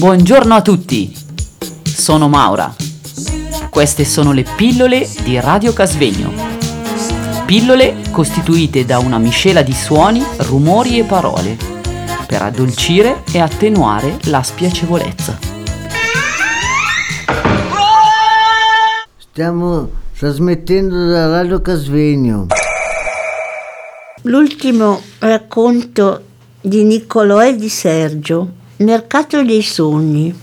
Buongiorno a tutti, sono Maura. Queste sono le pillole di Radio Casvegno. Pillole costituite da una miscela di suoni, rumori e parole per addolcire e attenuare la spiacevolezza. Stiamo trasmettendo da Radio Casvegno. L'ultimo racconto di Niccolò e di Sergio Mercato dei sogni.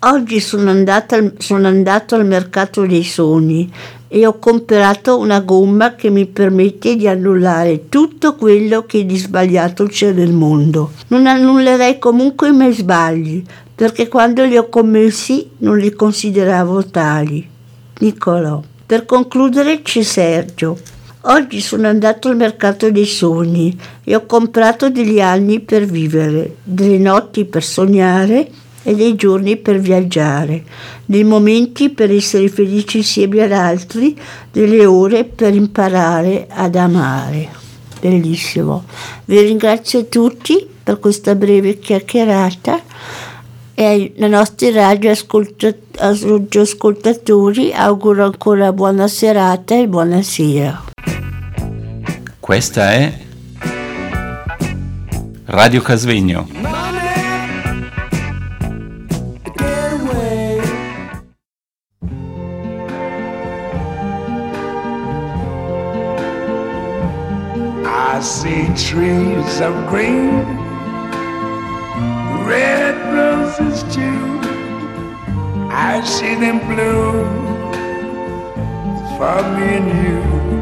Oggi sono, andata, sono andato al mercato dei sogni e ho comprato una gomma che mi permette di annullare tutto quello che di sbagliato c'è nel mondo. Non annullerei comunque i miei sbagli, perché quando li ho commessi non li consideravo tali. Niccolò. Per concludere c'è Sergio. Oggi sono andato al mercato dei sogni e ho comprato degli anni per vivere, delle notti per sognare e dei giorni per viaggiare, dei momenti per essere felici insieme ad altri, delle ore per imparare ad amare. Bellissimo. Vi ringrazio tutti per questa breve chiacchierata e ai nostri radioascoltatori auguro ancora buona serata e buonasera. Questa è Radio Casvegno. I see trees of green, red roses too. I see them bloom for me and you.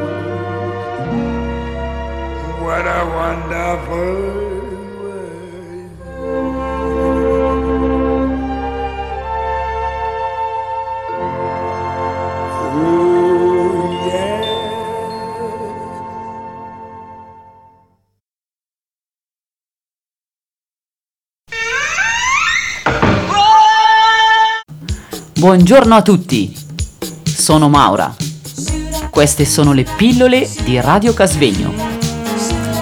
what a wonderful. Buongiorno a tutti, sono Maura. Queste sono le pillole di Radio Casvegno.